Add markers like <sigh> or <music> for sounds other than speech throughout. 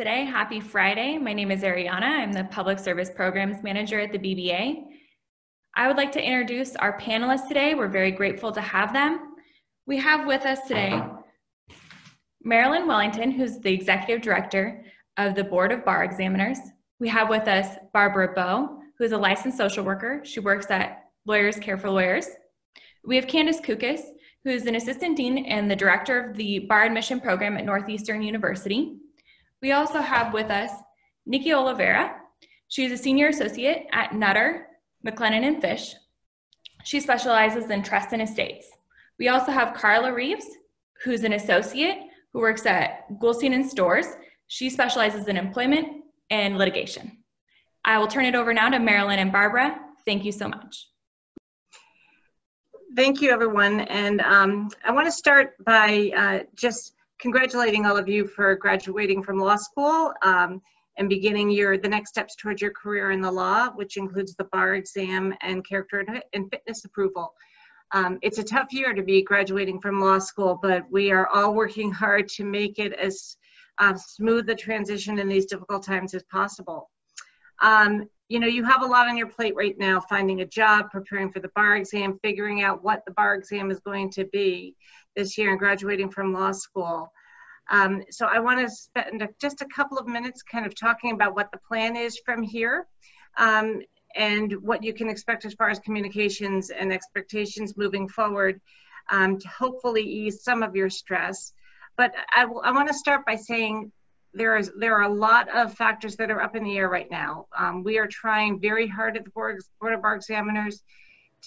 Today, happy Friday. My name is Ariana. I'm the Public Service Programs Manager at the BBA. I would like to introduce our panelists today. We're very grateful to have them. We have with us today Marilyn Wellington, who's the Executive Director of the Board of Bar Examiners. We have with us Barbara Bow, who is a licensed social worker. She works at Lawyers Care for Lawyers. We have Candace Kukas, who is an assistant dean and the director of the bar admission program at Northeastern University. We also have with us Nikki Oliveira. She is a senior associate at Nutter, McClennen and Fish. She specializes in trust and estates. We also have Carla Reeves, who's an associate who works at Goulston and Storrs. She specializes in employment and litigation. I will turn it over now to Marilyn and Barbara. Thank you so much. Thank you, everyone. And um, I want to start by uh, just congratulating all of you for graduating from law school um, and beginning your the next steps towards your career in the law, which includes the bar exam and character and fitness approval. Um, it's a tough year to be graduating from law school, but we are all working hard to make it as uh, smooth the transition in these difficult times as possible. Um, you know, you have a lot on your plate right now, finding a job, preparing for the bar exam, figuring out what the bar exam is going to be this year and graduating from law school. Um, so I want to spend just a couple of minutes kind of talking about what the plan is from here um, and what you can expect as far as communications and expectations moving forward um, to hopefully ease some of your stress. But I, I want to start by saying there is there are a lot of factors that are up in the air right now. Um, we are trying very hard at the board, board of bar examiners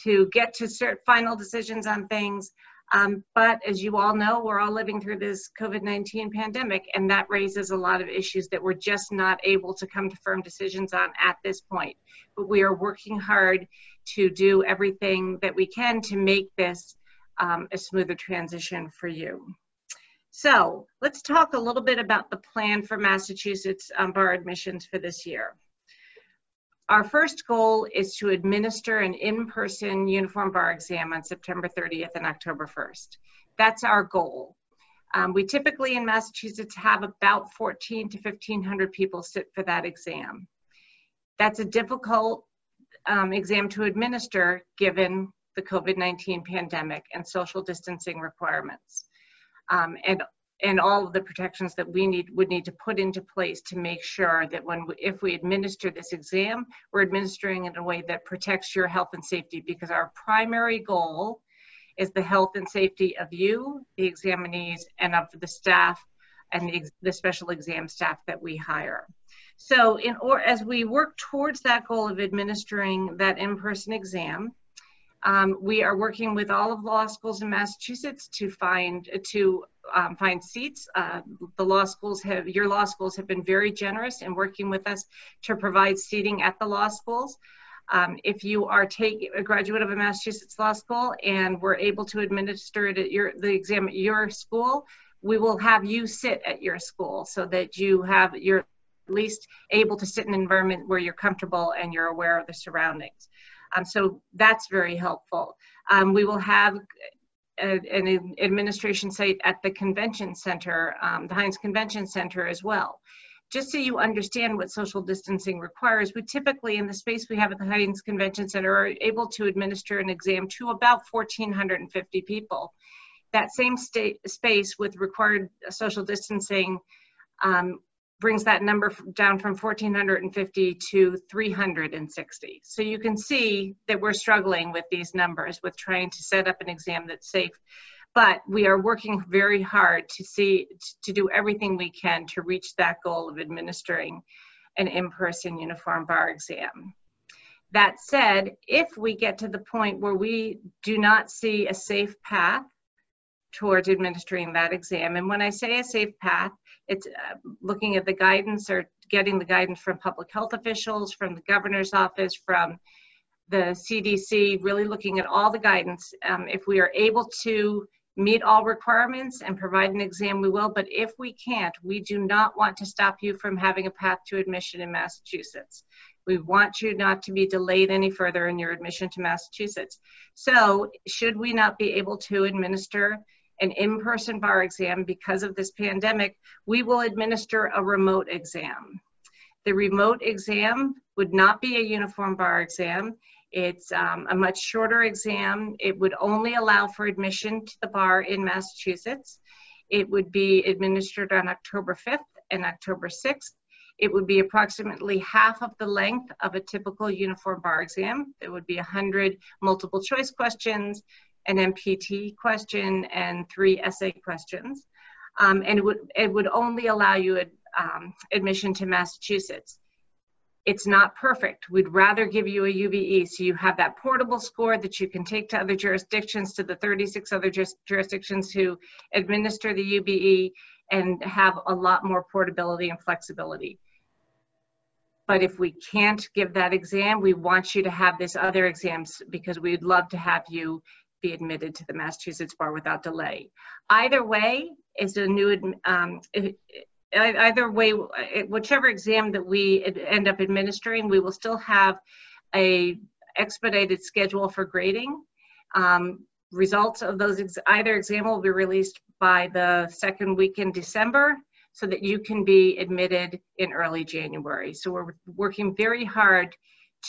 to get to cert, final decisions on things. Um, but as you all know, we're all living through this COVID-19 pandemic, and that raises a lot of issues that we're just not able to come to firm decisions on at this point. But we are working hard to do everything that we can to make this um, a smoother transition for you. So let's talk a little bit about the plan for Massachusetts um, bar admissions for this year. Our first goal is to administer an in-person uniform bar exam on September 30th and October 1st. That's our goal. Um, we typically in Massachusetts have about 14 to 1500 people sit for that exam. That's a difficult um, exam to administer given the COVID-19 pandemic and social distancing requirements um, and and all of the protections that we need would need to put into place to make sure that when if we administer this exam we're administering it in a way that protects your health and safety because our primary goal is the health and safety of you the examinees and of the staff and the, the special exam staff that we hire. So in or as we work towards that goal of administering that in-person exam um, we are working with all of the law schools in Massachusetts to find to um, find seats. Uh, the law schools have your law schools have been very generous in working with us to provide seating at the law schools. Um, if you are take, a graduate of a Massachusetts law school and we're able to administer it at your the exam at your school, we will have you sit at your school so that you have you're at least able to sit in an environment where you're comfortable and you're aware of the surroundings. Um, so that's very helpful. Um, we will have a, an administration site at the convention center, um, the Hynes Convention Center as well. Just so you understand what social distancing requires, we typically, in the space we have at the Hynes Convention Center, are able to administer an exam to about 1,450 people. That same state, space with required social distancing um, brings that number down from 1450 to 360. So you can see that we're struggling with these numbers with trying to set up an exam that's safe. But we are working very hard to see to do everything we can to reach that goal of administering an in-person uniform bar exam. That said, if we get to the point where we do not see a safe path towards administering that exam, and when I say a safe path, it's uh, looking at the guidance or getting the guidance from public health officials, from the governor's office, from the CDC, really looking at all the guidance. Um, if we are able to meet all requirements and provide an exam, we will. But if we can't, we do not want to stop you from having a path to admission in Massachusetts. We want you not to be delayed any further in your admission to Massachusetts. So, should we not be able to administer an in-person bar exam because of this pandemic, we will administer a remote exam. The remote exam would not be a uniform bar exam. It's um, a much shorter exam. It would only allow for admission to the bar in Massachusetts. It would be administered on October 5th and October 6th. It would be approximately half of the length of a typical uniform bar exam. There would be 100 multiple choice questions, an MPT question, and three essay questions. Um, and it would, it would only allow you ad, um, admission to Massachusetts. It's not perfect. We'd rather give you a UBE so you have that portable score that you can take to other jurisdictions, to the 36 other jurisdictions who administer the UBE and have a lot more portability and flexibility. But if we can't give that exam, we want you to have this other exams because we'd love to have you be admitted to the Massachusetts bar without delay. Either way is a new, um, either way, whichever exam that we end up administering, we will still have a expedited schedule for grading. Um, results of those ex either exam will be released by the second week in December so that you can be admitted in early January. So we're working very hard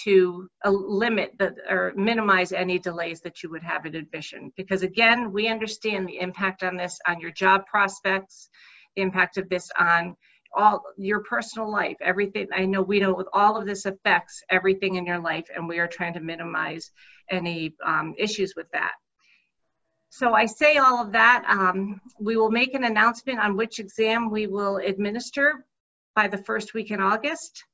to uh, limit the, or minimize any delays that you would have in admission. Because again, we understand the impact on this on your job prospects, the impact of this on all your personal life, everything. I know we know with all of this affects everything in your life, and we are trying to minimize any um, issues with that. So I say all of that. Um, we will make an announcement on which exam we will administer by the first week in August.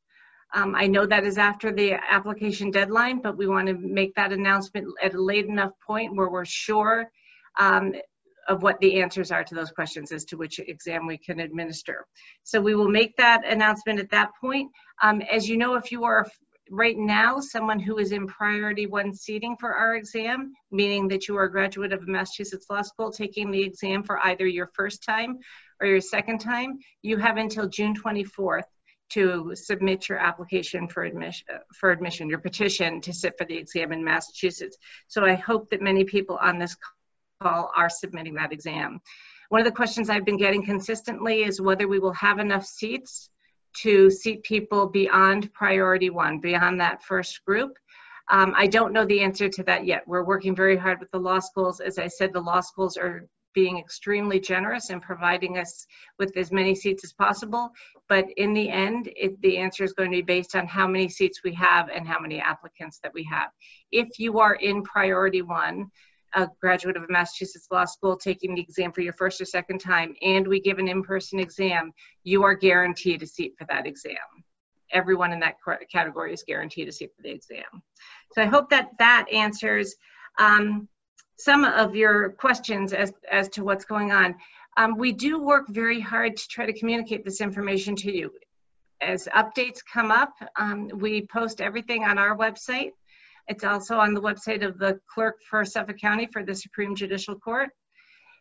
Um, I know that is after the application deadline, but we want to make that announcement at a late enough point where we're sure um, of what the answers are to those questions as to which exam we can administer. So we will make that announcement at that point. Um, as you know, if you are right now someone who is in priority one seating for our exam, meaning that you are a graduate of a Massachusetts Law School taking the exam for either your first time or your second time, you have until June 24th to submit your application for admission, for admission, your petition to sit for the exam in Massachusetts. So I hope that many people on this call are submitting that exam. One of the questions I've been getting consistently is whether we will have enough seats to seat people beyond priority one, beyond that first group. Um, I don't know the answer to that yet. We're working very hard with the law schools. As I said, the law schools are being extremely generous and providing us with as many seats as possible. But in the end, it, the answer is going to be based on how many seats we have and how many applicants that we have. If you are in priority one, a graduate of a Massachusetts Law School taking the exam for your first or second time, and we give an in-person exam, you are guaranteed a seat for that exam. Everyone in that category is guaranteed a seat for the exam. So I hope that that answers um, some of your questions as, as to what's going on. Um, we do work very hard to try to communicate this information to you. As updates come up, um, we post everything on our website. It's also on the website of the clerk for Suffolk County for the Supreme Judicial Court.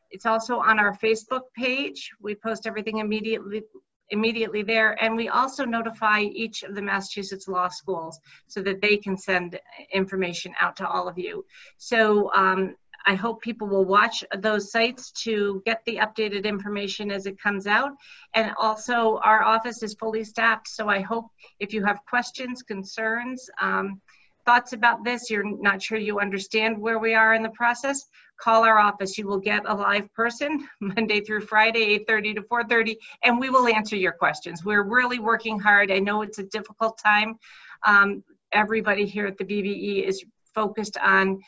It's also on our Facebook page. We post everything immediately immediately there. And we also notify each of the Massachusetts law schools so that they can send information out to all of you. So um, I hope people will watch those sites to get the updated information as it comes out. And also our office is fully staffed. So I hope if you have questions, concerns, um, thoughts about this, you're not sure you understand where we are in the process, call our office. You will get a live person <laughs> Monday through Friday, 8.30 to 4.30, and we will answer your questions. We're really working hard. I know it's a difficult time. Um, everybody here at the BBE is focused on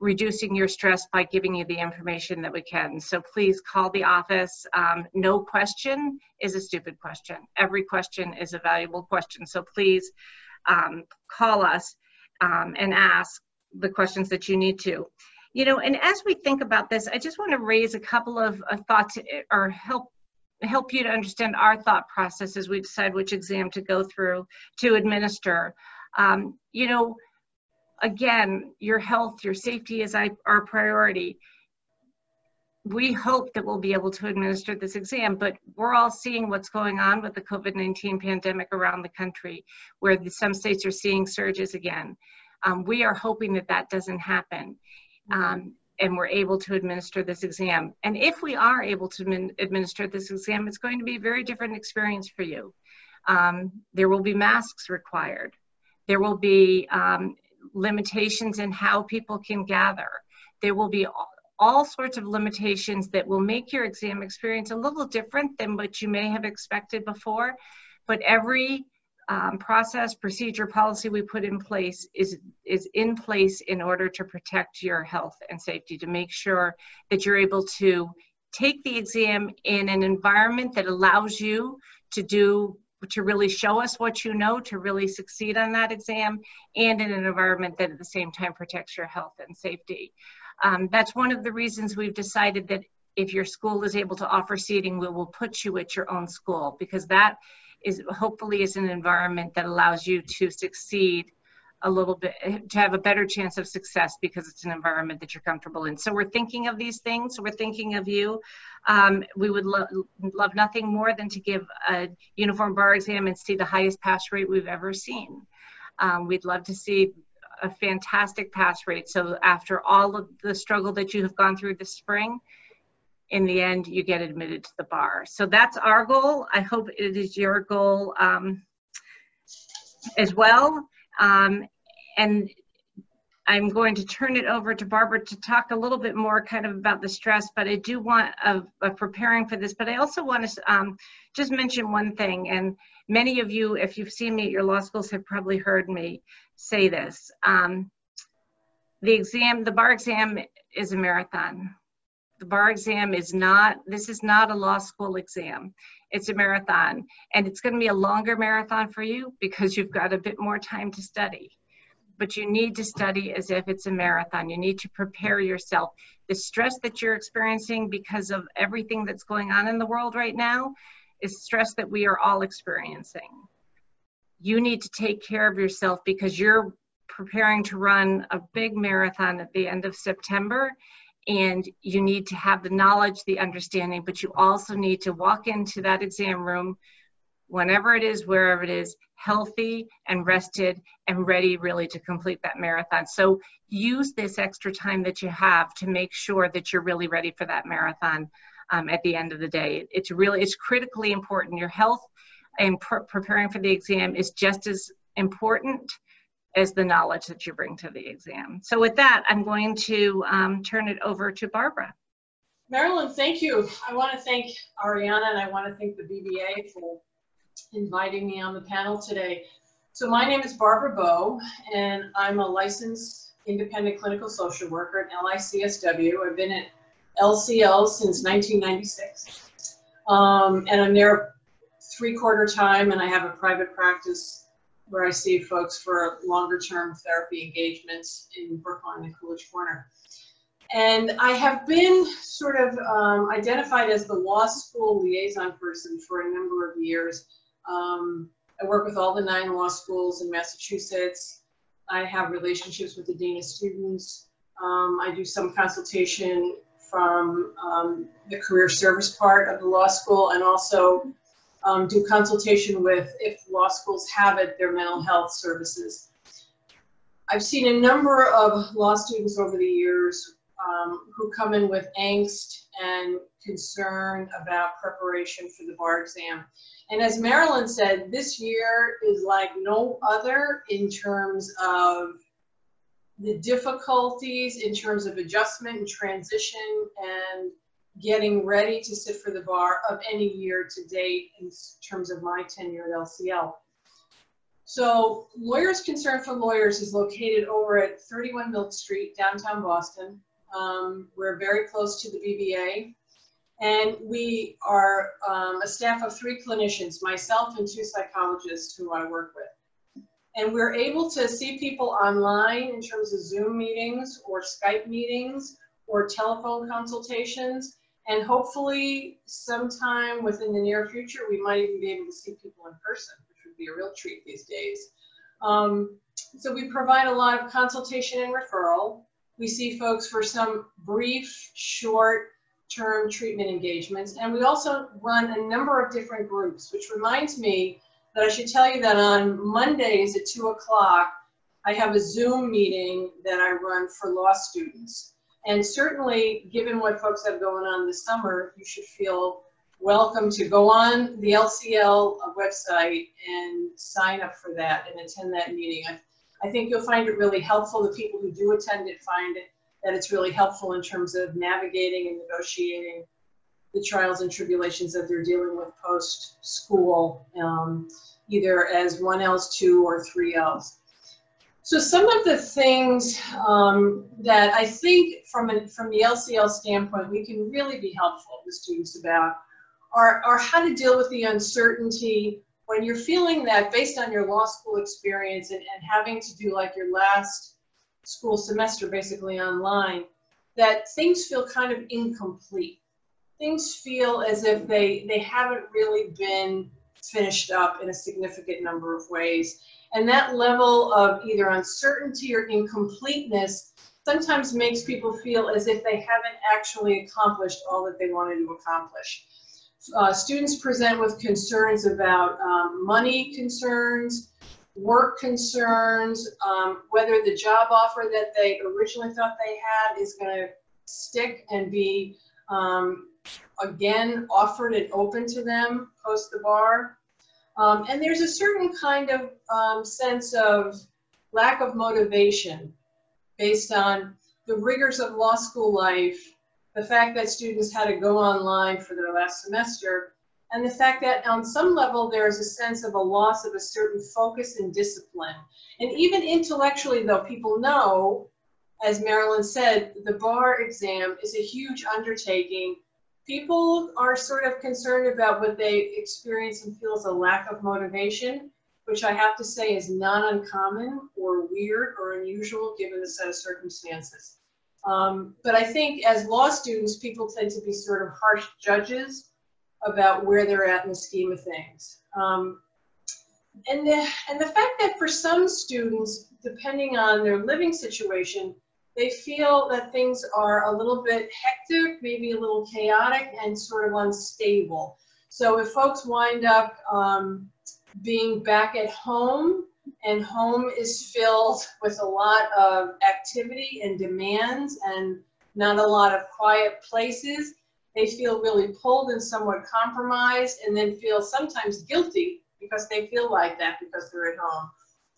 reducing your stress by giving you the information that we can. So please call the office. Um, no question is a stupid question. Every question is a valuable question. So please um, call us um, and ask the questions that you need to. You know, and as we think about this, I just want to raise a couple of uh, thoughts eh, or help help you to understand our thought process as we decide which exam to go through to administer. Um, you know, again, your health, your safety is our priority. We hope that we'll be able to administer this exam, but we're all seeing what's going on with the COVID-19 pandemic around the country, where the, some states are seeing surges again. Um, we are hoping that that doesn't happen. Um, and we're able to administer this exam. And if we are able to administer this exam, it's going to be a very different experience for you. Um, there will be masks required. There will be um, limitations in how people can gather. There will be all, all sorts of limitations that will make your exam experience a little different than what you may have expected before. But every um, process, procedure, policy we put in place is, is in place in order to protect your health and safety, to make sure that you're able to take the exam in an environment that allows you to do to really show us what you know to really succeed on that exam and in an environment that at the same time protects your health and safety. Um, that's one of the reasons we've decided that if your school is able to offer seating, we will put you at your own school because that is hopefully is an environment that allows you to succeed a little bit to have a better chance of success because it's an environment that you're comfortable in so we're thinking of these things we're thinking of you um, we would lo love nothing more than to give a uniform bar exam and see the highest pass rate we've ever seen um, we'd love to see a fantastic pass rate so after all of the struggle that you have gone through this spring in the end, you get admitted to the bar. So that's our goal. I hope it is your goal um, as well. Um, and I'm going to turn it over to Barbara to talk a little bit more kind of about the stress, but I do want of, of preparing for this, but I also want to um, just mention one thing. And many of you, if you've seen me at your law schools, have probably heard me say this. Um, the exam, the bar exam is a marathon the bar exam is not, this is not a law school exam. It's a marathon. And it's going to be a longer marathon for you because you've got a bit more time to study. But you need to study as if it's a marathon. You need to prepare yourself. The stress that you're experiencing because of everything that's going on in the world right now is stress that we are all experiencing. You need to take care of yourself because you're preparing to run a big marathon at the end of September and you need to have the knowledge, the understanding, but you also need to walk into that exam room whenever it is, wherever it is, healthy and rested and ready really to complete that marathon. So use this extra time that you have to make sure that you're really ready for that marathon um, at the end of the day. It's really, it's critically important. Your health and pr preparing for the exam is just as important as the knowledge that you bring to the exam. So with that, I'm going to um, turn it over to Barbara. Marilyn, thank you. I want to thank Ariana and I want to thank the BBA for inviting me on the panel today. So my name is Barbara Bow and I'm a licensed independent clinical social worker at LICSW. I've been at LCL since 1996. Um, and I'm there three quarter time and I have a private practice where I see folks for longer term therapy engagements in Brookline and Coolidge Corner. And I have been sort of um, identified as the law school liaison person for a number of years. Um, I work with all the nine law schools in Massachusetts. I have relationships with the dean of students. Um, I do some consultation from um, the career service part of the law school and also um, do consultation with, if law schools have it, their mental health services. I've seen a number of law students over the years um, who come in with angst and concern about preparation for the bar exam. And as Marilyn said, this year is like no other in terms of the difficulties, in terms of adjustment and transition and getting ready to sit for the bar of any year to date in terms of my tenure at LCL. So Lawyers Concern for Lawyers is located over at 31 Milk Street, downtown Boston. Um, we're very close to the BBA. And we are um, a staff of three clinicians, myself and two psychologists who I work with. And we're able to see people online in terms of Zoom meetings or Skype meetings or telephone consultations. And hopefully sometime within the near future, we might even be able to see people in person, which would be a real treat these days. Um, so we provide a lot of consultation and referral. We see folks for some brief, short term treatment engagements. And we also run a number of different groups, which reminds me that I should tell you that on Mondays at two o'clock, I have a Zoom meeting that I run for law students. And certainly, given what folks have going on this summer, you should feel welcome to go on the LCL website and sign up for that and attend that meeting. I, I think you'll find it really helpful. The people who do attend it find it that it's really helpful in terms of navigating and negotiating the trials and tribulations that they're dealing with post school, um, either as 1Ls, 2, or 3Ls. So some of the things um, that I think from, a, from the LCL standpoint, we can really be helpful with students about are, are how to deal with the uncertainty when you're feeling that based on your law school experience and, and having to do like your last school semester basically online, that things feel kind of incomplete. Things feel as if they, they haven't really been finished up in a significant number of ways. And that level of either uncertainty or incompleteness sometimes makes people feel as if they haven't actually accomplished all that they wanted to accomplish uh, students present with concerns about um, money concerns, work concerns, um, whether the job offer that they originally thought they had is going to stick and be um, again offered and open to them post the bar. Um, and there's a certain kind of um, sense of lack of motivation based on the rigors of law school life the fact that students had to go online for their last semester, and the fact that on some level there is a sense of a loss of a certain focus and discipline. And even intellectually, though, people know, as Marilyn said, the bar exam is a huge undertaking. People are sort of concerned about what they experience and feel as a lack of motivation, which I have to say is not uncommon or weird or unusual given the set of circumstances. Um, but I think as law students, people tend to be sort of harsh judges about where they're at in the scheme of things. Um, and, the, and the fact that for some students, depending on their living situation, they feel that things are a little bit hectic, maybe a little chaotic, and sort of unstable. So if folks wind up um, being back at home and home is filled <laughs> with a lot of activity and demands and not a lot of quiet places. They feel really pulled and somewhat compromised and then feel sometimes guilty because they feel like that because they're at home.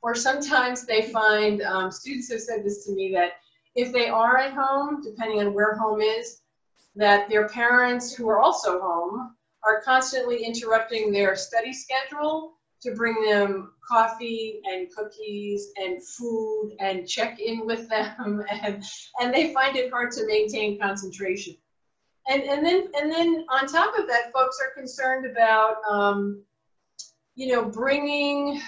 Or sometimes they find, um, students have said this to me, that if they are at home, depending on where home is, that their parents who are also home are constantly interrupting their study schedule to bring them coffee and cookies and food and check in with them. <laughs> And and they find it hard to maintain concentration. And and then and then on top of that folks are concerned about um, you know bringing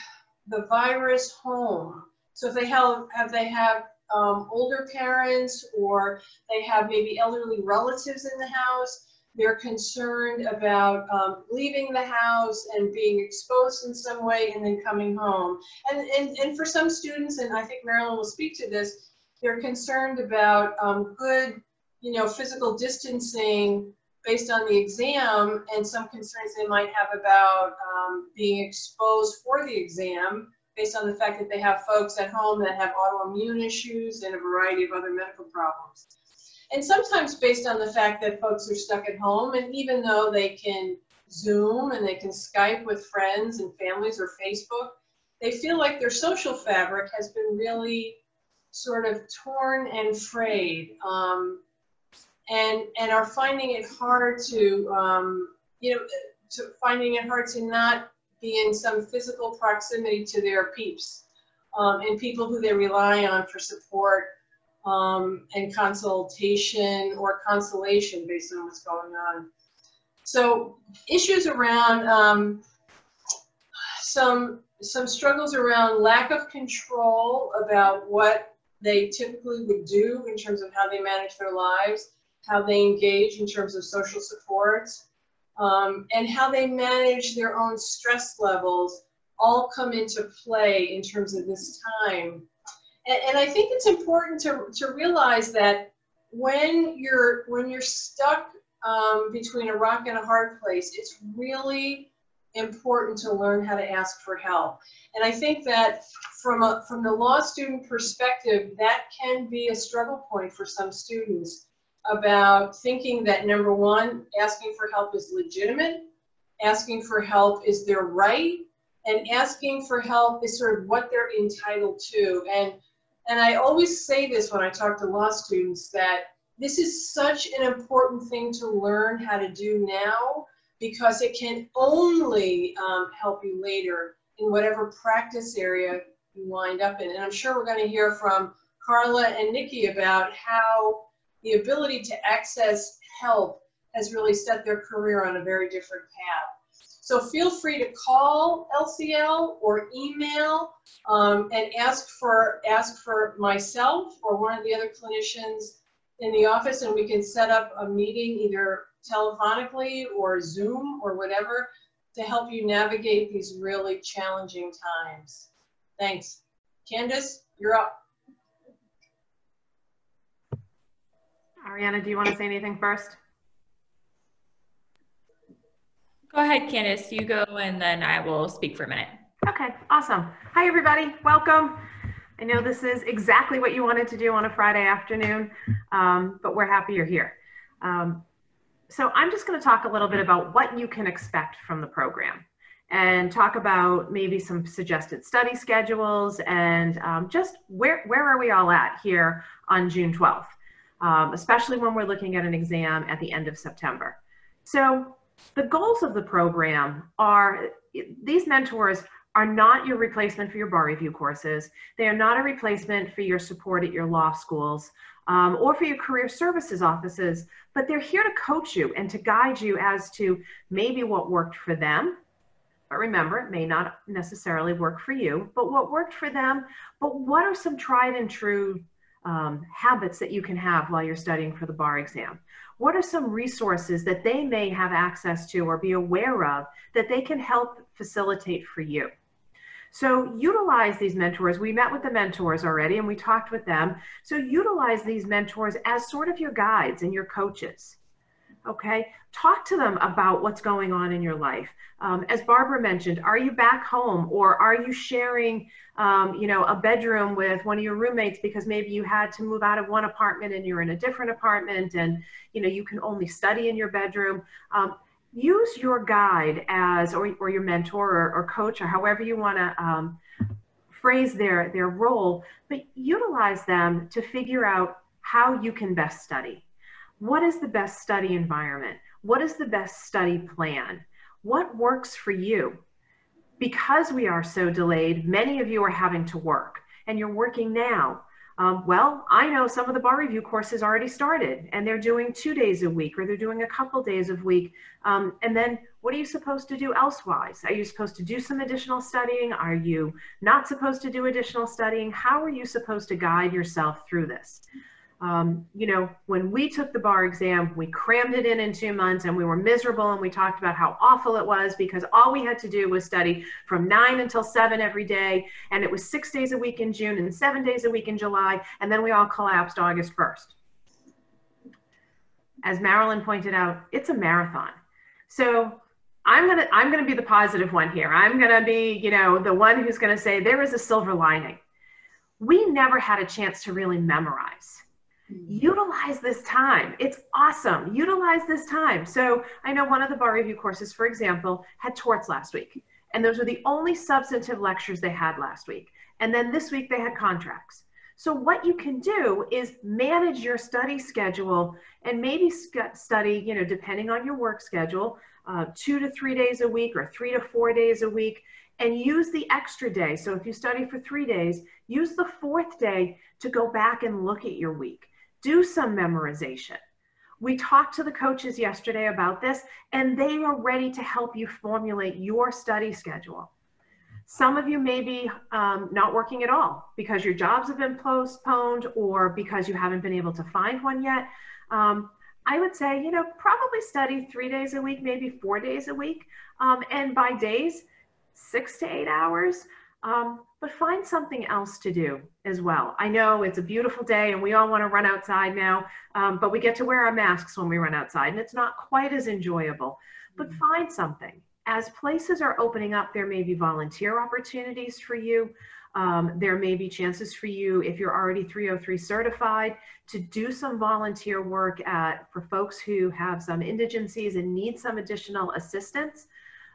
the virus home. So if they have have they have um, older parents or they have maybe elderly relatives in the house they're concerned about um, leaving the house and being exposed in some way and then coming home. And, and, and for some students, and I think Marilyn will speak to this, they're concerned about um, good, you know, physical distancing based on the exam and some concerns they might have about um, being exposed for the exam based on the fact that they have folks at home that have autoimmune issues and a variety of other medical problems. And sometimes based on the fact that folks are stuck at home and even though they can zoom and they can skype with friends and families or facebook they feel like their social fabric has been really sort of torn and frayed um, and and are finding it hard to um, you know to finding it hard to not be in some physical proximity to their peeps um, and people who they rely on for support um, and consultation or consolation based on what's going on. So issues around um, some some struggles around lack of control about what they typically would do in terms of how they manage their lives, how they engage in terms of social supports, um, and how they manage their own stress levels all come into play in terms of this time and, and I think it's important to, to realize that when you're when you're stuck um, between a rock and a hard place, it's really important to learn how to ask for help. And I think that from a, from the law student perspective, that can be a struggle point for some students about thinking that number one, asking for help is legitimate, asking for help is their right, and asking for help is sort of what they're entitled to. And and I always say this when I talk to law students that this is such an important thing to learn how to do now because it can only um, help you later in whatever practice area you wind up in. And I'm sure we're going to hear from Carla and Nikki about how the ability to access help has really set their career on a very different path. So feel free to call LCL or email um, and ask for ask for myself or one of the other clinicians in the office, and we can set up a meeting either telephonically or Zoom or whatever to help you navigate these really challenging times. Thanks. Candace, you're up. Ariana, do you want to say anything first? Go ahead, Candace. You go, and then I will speak for a minute. Okay, awesome. Hi, everybody. Welcome. I know this is exactly what you wanted to do on a Friday afternoon, um, but we're happy you're here. Um, so I'm just going to talk a little bit about what you can expect from the program and talk about maybe some suggested study schedules and um, just where, where are we all at here on June 12th, um, especially when we're looking at an exam at the end of September. So the goals of the program are these mentors are not your replacement for your bar review courses. They are not a replacement for your support at your law schools um, or for your career services offices, but they're here to coach you and to guide you as to maybe what worked for them. But remember, it may not necessarily work for you, but what worked for them, but what are some tried and true um, habits that you can have while you're studying for the bar exam? What are some resources that they may have access to or be aware of that they can help facilitate for you? So utilize these mentors. We met with the mentors already and we talked with them. So utilize these mentors as sort of your guides and your coaches. Okay, talk to them about what's going on in your life. Um, as Barbara mentioned, are you back home or are you sharing, um, you know, a bedroom with one of your roommates because maybe you had to move out of one apartment and you're in a different apartment and, you know, you can only study in your bedroom. Um, use your guide as, or, or your mentor or, or coach or however you want to um, phrase their, their role, but utilize them to figure out how you can best study what is the best study environment? What is the best study plan? What works for you? Because we are so delayed, many of you are having to work and you're working now. Um, well, I know some of the bar review courses already started and they're doing two days a week or they're doing a couple days a week. Um, and then what are you supposed to do elsewise? Are you supposed to do some additional studying? Are you not supposed to do additional studying? How are you supposed to guide yourself through this? Um, you know, when we took the bar exam, we crammed it in in two months and we were miserable and we talked about how awful it was because all we had to do was study from nine until seven every day. And it was six days a week in June and seven days a week in July. And then we all collapsed August 1st. As Marilyn pointed out, it's a marathon. So I'm gonna I'm gonna be the positive one here. I'm gonna be, you know, the one who's gonna say there is a silver lining. We never had a chance to really memorize utilize this time. It's awesome. Utilize this time. So I know one of the bar review courses, for example, had torts last week. And those were the only substantive lectures they had last week. And then this week they had contracts. So what you can do is manage your study schedule and maybe study, you know, depending on your work schedule, uh, two to three days a week or three to four days a week and use the extra day. So if you study for three days, use the fourth day to go back and look at your week do some memorization. We talked to the coaches yesterday about this, and they are ready to help you formulate your study schedule. Some of you may be um, not working at all because your jobs have been postponed or because you haven't been able to find one yet. Um, I would say, you know, probably study three days a week, maybe four days a week. Um, and by days, six to eight hours. Um, but find something else to do as well. I know it's a beautiful day and we all want to run outside now, um, but we get to wear our masks when we run outside and it's not quite as enjoyable. But mm-hmm. find something. as places are opening up, there may be volunteer opportunities for you. Um, there may be chances for you, if you're already 303 certified, to do some volunteer work at, for folks who have some indigencies and need some additional assistance.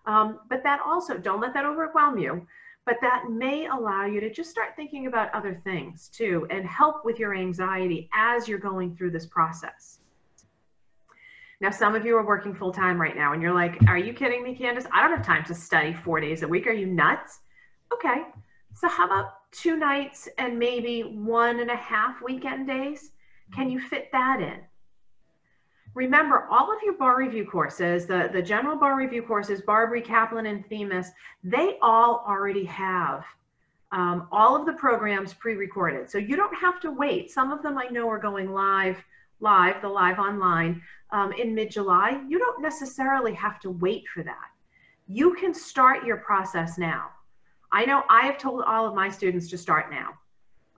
Um, but that also, don't let that overwhelm you, but that may allow you to just start thinking about other things too and help with your anxiety as you're going through this process. Now, some of you are working full time right now and you're like, are you kidding me, Candace? I don't have time to study four days a week. Are you nuts? Okay, so how about two nights and maybe one and a half weekend days? Can you fit that in? Remember, all of your bar review courses, the, the general bar review courses, Barbri, Kaplan, and Themis, they all already have um, all of the programs pre-recorded. So you don't have to wait. Some of them I know are going live, live, the live online um, in mid-July. You don't necessarily have to wait for that. You can start your process now. I know I have told all of my students to start now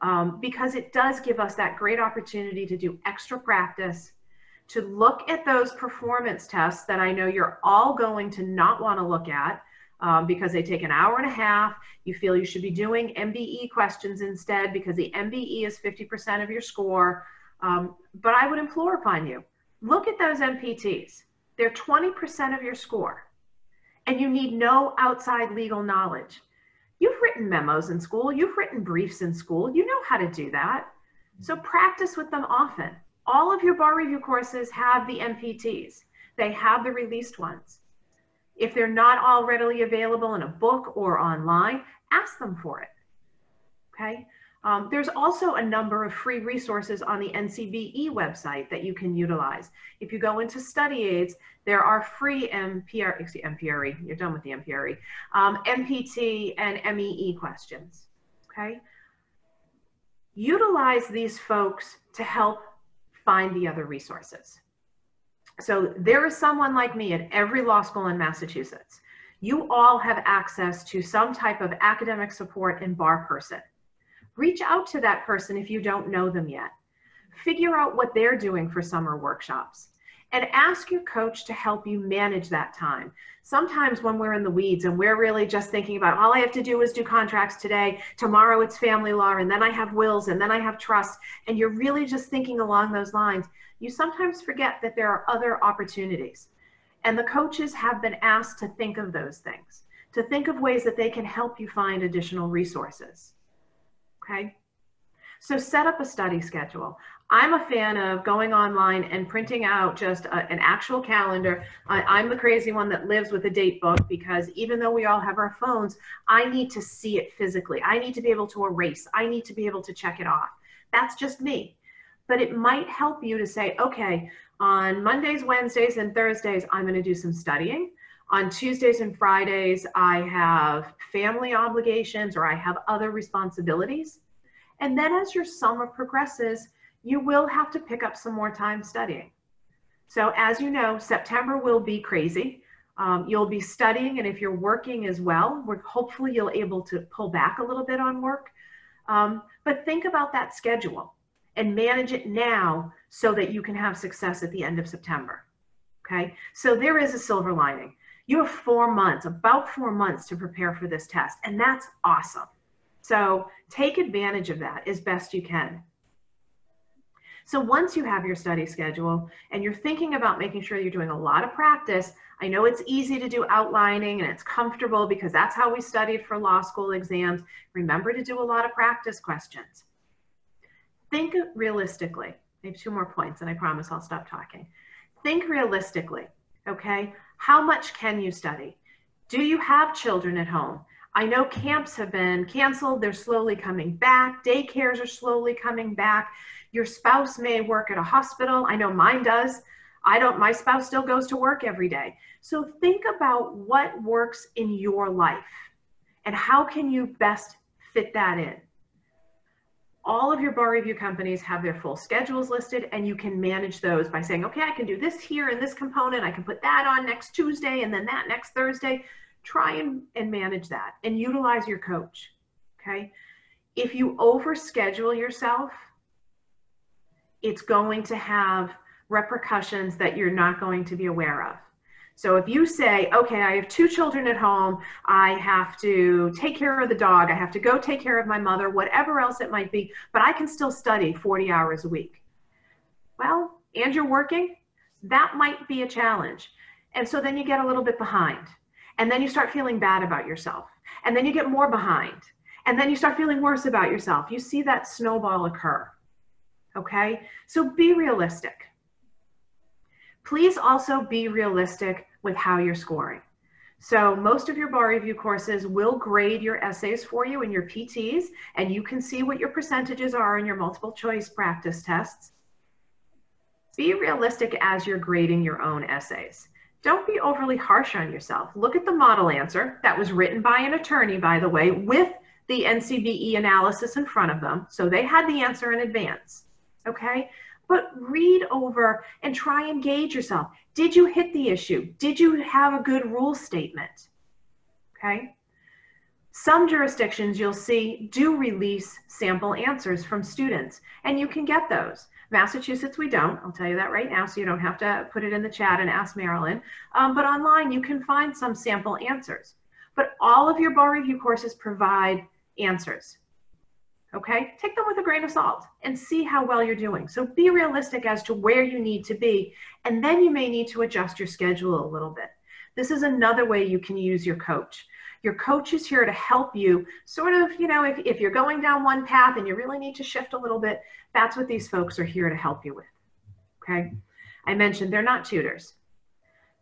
um, because it does give us that great opportunity to do extra practice, to look at those performance tests that I know you're all going to not want to look at um, because they take an hour and a half. You feel you should be doing MBE questions instead because the MBE is 50% of your score. Um, but I would implore upon you look at those MPTs. They're 20% of your score, and you need no outside legal knowledge. You've written memos in school, you've written briefs in school, you know how to do that. So practice with them often. All of your bar review courses have the MPTs, they have the released ones. If they're not all readily available in a book or online, ask them for it. Okay. Um, there's also a number of free resources on the NCBE website that you can utilize. If you go into study aids, there are free MPR, excuse, MPRE, you're done with the MPRE, um, MPT and MEE questions, okay? Utilize these folks to help find the other resources. So there is someone like me at every law school in Massachusetts. You all have access to some type of academic support and bar person reach out to that person if you don't know them yet. Figure out what they're doing for summer workshops and ask your coach to help you manage that time. Sometimes when we're in the weeds and we're really just thinking about all I have to do is do contracts today, tomorrow it's family law, and then I have wills, and then I have trust, and you're really just thinking along those lines, you sometimes forget that there are other opportunities. And the coaches have been asked to think of those things, to think of ways that they can help you find additional resources okay? So set up a study schedule. I'm a fan of going online and printing out just a, an actual calendar. I, am the crazy one that lives with a date book because even though we all have our phones, I need to see it physically. I need to be able to erase. I need to be able to check it off. That's just me. But it might help you to say, okay, on Mondays, Wednesdays, and Thursdays, I'm going to do some studying. On Tuesdays and Fridays, I have family obligations or I have other responsibilities. And then as your summer progresses, you will have to pick up some more time studying. So as you know, September will be crazy. Um, you'll be studying, and if you're working as well, we're, hopefully you'll able to pull back a little bit on work. Um, but think about that schedule and manage it now so that you can have success at the end of September. Okay, so there is a silver lining. You have four months, about four months to prepare for this test, and that's awesome. So take advantage of that as best you can. So once you have your study schedule and you're thinking about making sure you're doing a lot of practice, I know it's easy to do outlining and it's comfortable because that's how we studied for law school exams. Remember to do a lot of practice questions. Think realistically. I have two more points and I promise I'll stop talking. Think realistically, okay? How much can you study? Do you have children at home? I know camps have been canceled, they're slowly coming back, daycares are slowly coming back. Your spouse may work at a hospital. I know mine does. I don't, my spouse still goes to work every day. So think about what works in your life and how can you best fit that in all of your bar review companies have their full schedules listed and you can manage those by saying, okay, I can do this here in this component. I can put that on next Tuesday and then that next Thursday. Try and, and manage that and utilize your coach. Okay. If you overschedule yourself, it's going to have repercussions that you're not going to be aware of. So if you say, okay, I have two children at home, I have to take care of the dog, I have to go take care of my mother, whatever else it might be, but I can still study 40 hours a week. Well, and you're working, that might be a challenge. And so then you get a little bit behind. And then you start feeling bad about yourself. And then you get more behind. And then you start feeling worse about yourself. You see that snowball occur. Okay? So be realistic. Please also be realistic with how you're scoring. So most of your bar review courses will grade your essays for you and your PTs, and you can see what your percentages are in your multiple choice practice tests. Be realistic as you're grading your own essays. Don't be overly harsh on yourself. Look at the model answer that was written by an attorney, by the way, with the NCBE analysis in front of them. So they had the answer in advance. Okay? But read over and try and gauge yourself. Did you hit the issue? Did you have a good rule statement? Okay? Some jurisdictions you'll see do release sample answers from students, and you can get those. Massachusetts, we don't. I'll tell you that right now, so you don't have to put it in the chat and ask Marilyn. Um, but online, you can find some sample answers. But all of your bar review courses provide answers. Okay, take them with a grain of salt and see how well you're doing. So be realistic as to where you need to be, and then you may need to adjust your schedule a little bit. This is another way you can use your coach. Your coach is here to help you sort of, you know, if, if you're going down one path and you really need to shift a little bit, that's what these folks are here to help you with. Okay. I mentioned they're not tutors.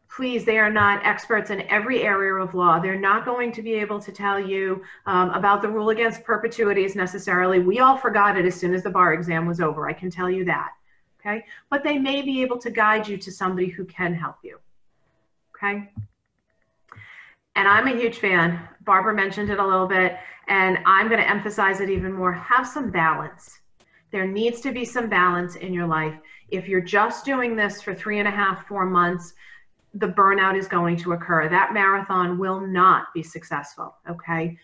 Please, they are not experts in every area of law. They're not going to be able to tell you um, about the rule against perpetuities necessarily. We all forgot it as soon as the bar exam was over. I can tell you that. Okay. But they may be able to guide you to somebody who can help you. Okay and I'm a huge fan. Barbara mentioned it a little bit, and I'm going to emphasize it even more. Have some balance. There needs to be some balance in your life. If you're just doing this for three and a half, four months, the burnout is going to occur. That marathon will not be successful. Okay.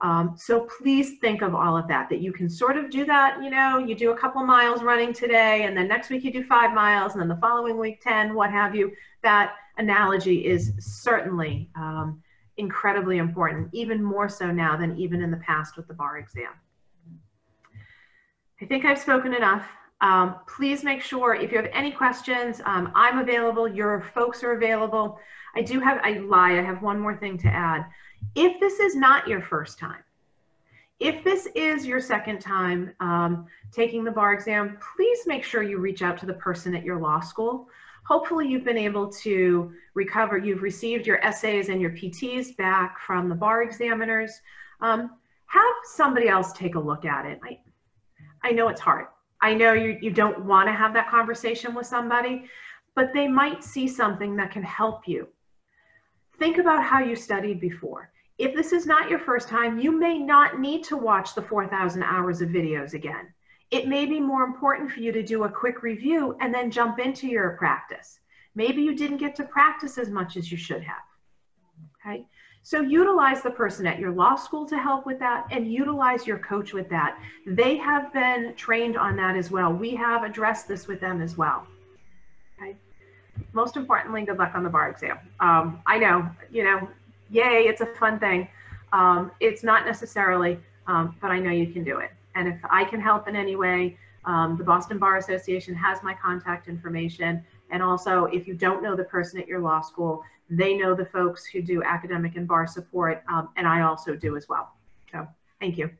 Um, so please think of all of that, that you can sort of do that. You know, you do a couple miles running today, and then next week you do five miles, and then the following week, 10, what have you. That analogy is certainly um, incredibly important, even more so now than even in the past with the bar exam. I think I've spoken enough. Um, please make sure if you have any questions, um, I'm available, your folks are available. I do have, I lie, I have one more thing to add. If this is not your first time, if this is your second time um, taking the bar exam, please make sure you reach out to the person at your law school hopefully you've been able to recover, you've received your essays and your PTs back from the bar examiners. Um, have somebody else take a look at it. I, I know it's hard. I know you, you don't want to have that conversation with somebody, but they might see something that can help you. Think about how you studied before. If this is not your first time, you may not need to watch the 4,000 hours of videos again it may be more important for you to do a quick review and then jump into your practice. Maybe you didn't get to practice as much as you should have. Okay. So utilize the person at your law school to help with that and utilize your coach with that. They have been trained on that as well. We have addressed this with them as well. Okay. Most importantly, good luck on the bar exam. Um, I know, you know, yay, it's a fun thing. Um, it's not necessarily, um, but I know you can do it. And if I can help in any way, um, the Boston Bar Association has my contact information. And also, if you don't know the person at your law school, they know the folks who do academic and bar support, um, and I also do as well. So, thank you.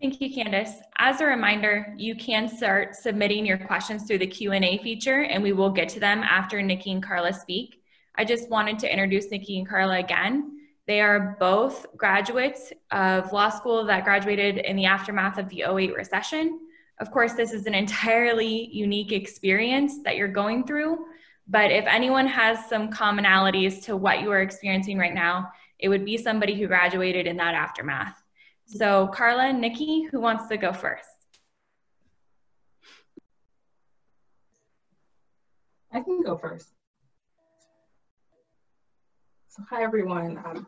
Thank you, Candace. As a reminder, you can start submitting your questions through the Q&A feature, and we will get to them after Nikki and Carla speak. I just wanted to introduce Nikki and Carla again. They are both graduates of law school that graduated in the aftermath of the 08 recession. Of course, this is an <laughs> entirely unique experience that you're going through, but if anyone has some commonalities to what you are experiencing right now, it would be somebody who graduated in that aftermath. So, Carla and Nikki, who wants to go first? I can go first. So hi everyone. Um,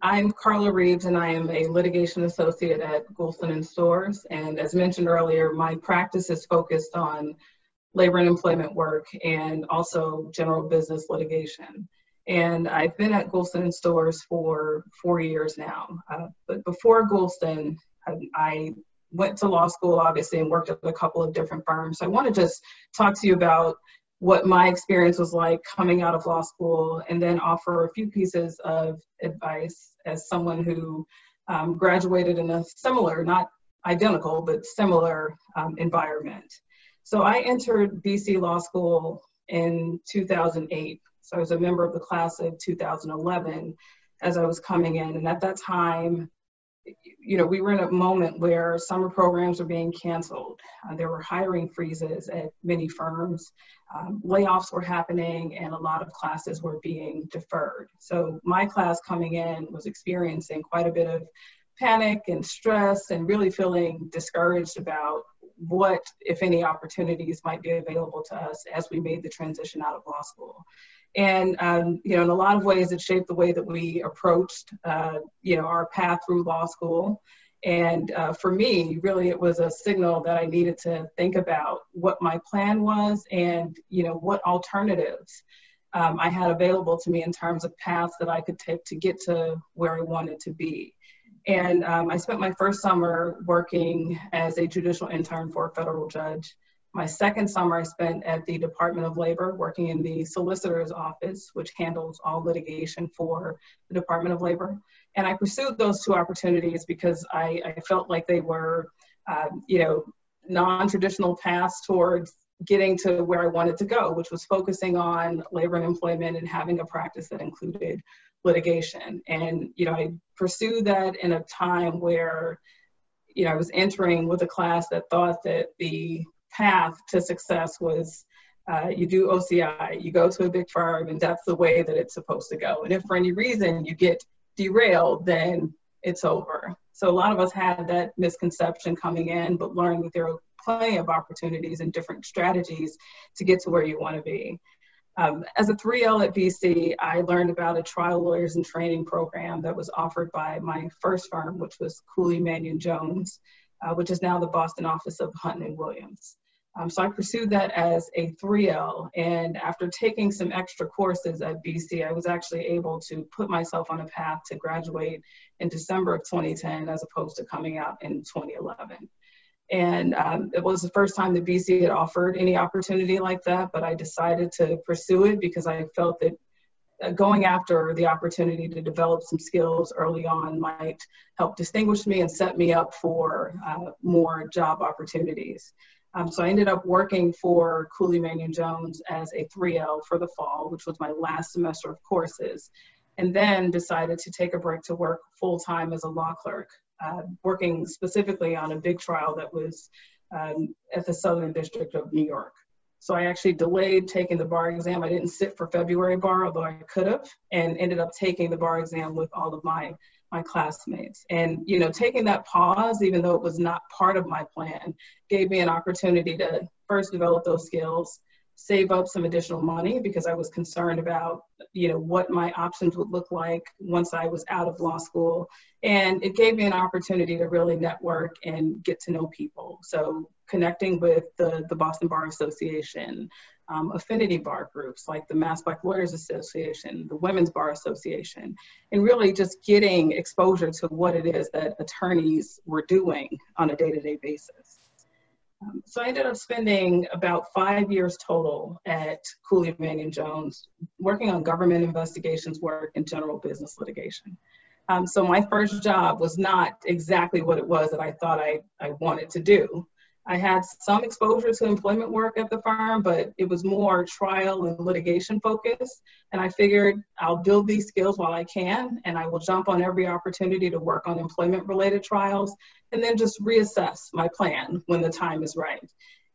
I'm Carla Reeves and I am a litigation associate at Goulston and Storrs. And as mentioned earlier, my practice is focused on labor and employment work and also general business litigation. And I've been at Goulston and Storrs for four years now. Uh, but before Goulston, I, I went to law school, obviously, and worked at a couple of different firms. So I want to just talk to you about what my experience was like coming out of law school and then offer a few pieces of advice as someone who um, graduated in a similar, not identical, but similar um, environment. So I entered BC Law School in 2008. So I was a member of the class of 2011 as I was coming in. And at that time, you know, we were in a moment where summer programs were being canceled. Uh, there were hiring freezes at many firms. Um, layoffs were happening and a lot of classes were being deferred. So my class coming in was experiencing quite a bit of panic and stress and really feeling discouraged about what, if any, opportunities might be available to us as we made the transition out of law school. And, um, you know, in a lot of ways, it shaped the way that we approached, uh, you know, our path through law school. And uh, for me, really, it was a signal that I needed to think about what my plan was and, you know, what alternatives um, I had available to me in terms of paths that I could take to get to where I wanted to be. And um, I spent my first summer working as a judicial intern for a federal judge. My second summer I spent at the Department of Labor working in the solicitor's office, which handles all litigation for the Department of Labor. And I pursued those two opportunities because I, I felt like they were, um, you know, non-traditional paths towards getting to where I wanted to go, which was focusing on labor and employment and having a practice that included litigation. And, you know, I pursued that in a time where, you know, I was entering with a class that thought that the path to success was uh, you do OCI, you go to a big firm, and that's the way that it's supposed to go. And if for any reason you get derailed, then it's over. So a lot of us had that misconception coming in, but learned that there are plenty of opportunities and different strategies to get to where you want to be. Um, as a 3L at BC, I learned about a trial lawyers and training program that was offered by my first firm, which was Cooley Manion Jones, uh, which is now the Boston office of Hutton and Williams. Um, so I pursued that as a 3L. And after taking some extra courses at BC, I was actually able to put myself on a path to graduate in December of 2010 as opposed to coming out in 2011. And um, it was the first time that BC had offered any opportunity like that, but I decided to pursue it because I felt that uh, going after the opportunity to develop some skills early on might help distinguish me and set me up for uh, more job opportunities. Um, so I ended up working for Cooley Manion Jones as a 3L for the fall, which was my last semester of courses, and then decided to take a break to work full time as a law clerk, uh, working specifically on a big trial that was um, at the Southern District of New York. So I actually delayed taking the bar exam. I didn't sit for February bar, although I could have, and ended up taking the bar exam with all of my my classmates. And, you know, taking that pause, even though it was not part of my plan, gave me an opportunity to first develop those skills, save up some additional money because I was concerned about, you know, what my options would look like once I was out of law school. And it gave me an opportunity to really network and get to know people. So connecting with the, the Boston Bar Association, um, affinity bar groups like the Mass Black Lawyers Association, the Women's Bar Association, and really just getting exposure to what it is that attorneys were doing on a day-to-day basis. So I ended up spending about five years total at Cooley Manion Jones, working on government investigations work and general business litigation. Um, so my first job was not exactly what it was that I thought I, I wanted to do. I had some exposure to employment work at the firm, but it was more trial and litigation focused. And I figured I'll build these skills while I can, and I will jump on every opportunity to work on employment related trials and then just reassess my plan when the time is right.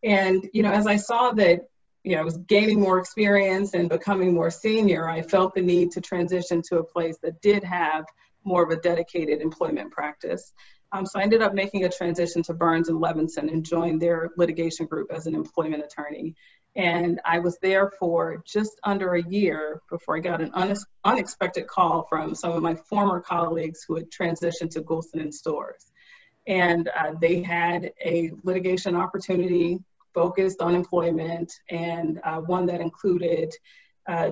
And, you know, as I saw that, you know, I was gaining more experience and becoming more senior, I felt the need to transition to a place that did have more of a dedicated employment practice. Um, so I ended up making a transition to Burns and Levinson and joined their litigation group as an employment attorney. And I was there for just under a year before I got an un unexpected call from some of my former colleagues who had transitioned to Goulston and Storrs. And uh, they had a litigation opportunity focused on employment and uh, one that included uh,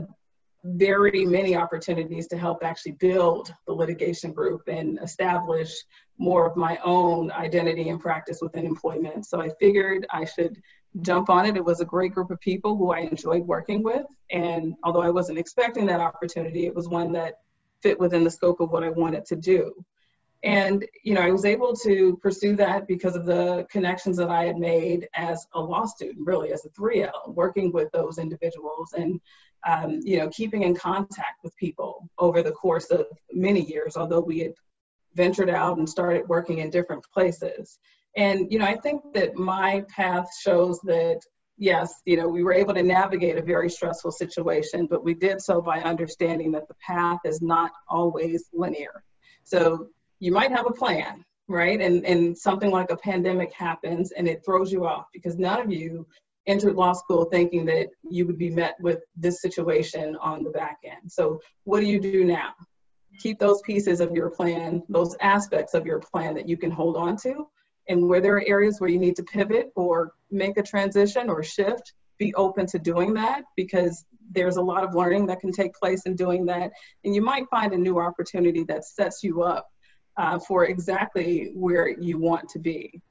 very many opportunities to help actually build the litigation group and establish more of my own identity and practice within employment. So I figured I should jump on it. It was a great group of people who I enjoyed working with. And although I wasn't expecting that opportunity, it was one that fit within the scope of what I wanted to do. And, you know, I was able to pursue that because of the connections that I had made as a law student, really as a 3L, working with those individuals and, um, you know, keeping in contact with people over the course of many years, although we had ventured out and started working in different places. And, you know, I think that my path shows that, yes, you know, we were able to navigate a very stressful situation, but we did so by understanding that the path is not always linear. So you might have a plan, right? And, and something like a pandemic happens and it throws you off because none of you entered law school thinking that you would be met with this situation on the back end. So what do you do now? Keep those pieces of your plan, those aspects of your plan that you can hold on to. And where there are areas where you need to pivot or make a transition or shift, be open to doing that because there's a lot of learning that can take place in doing that. And you might find a new opportunity that sets you up uh, for exactly where you want to be.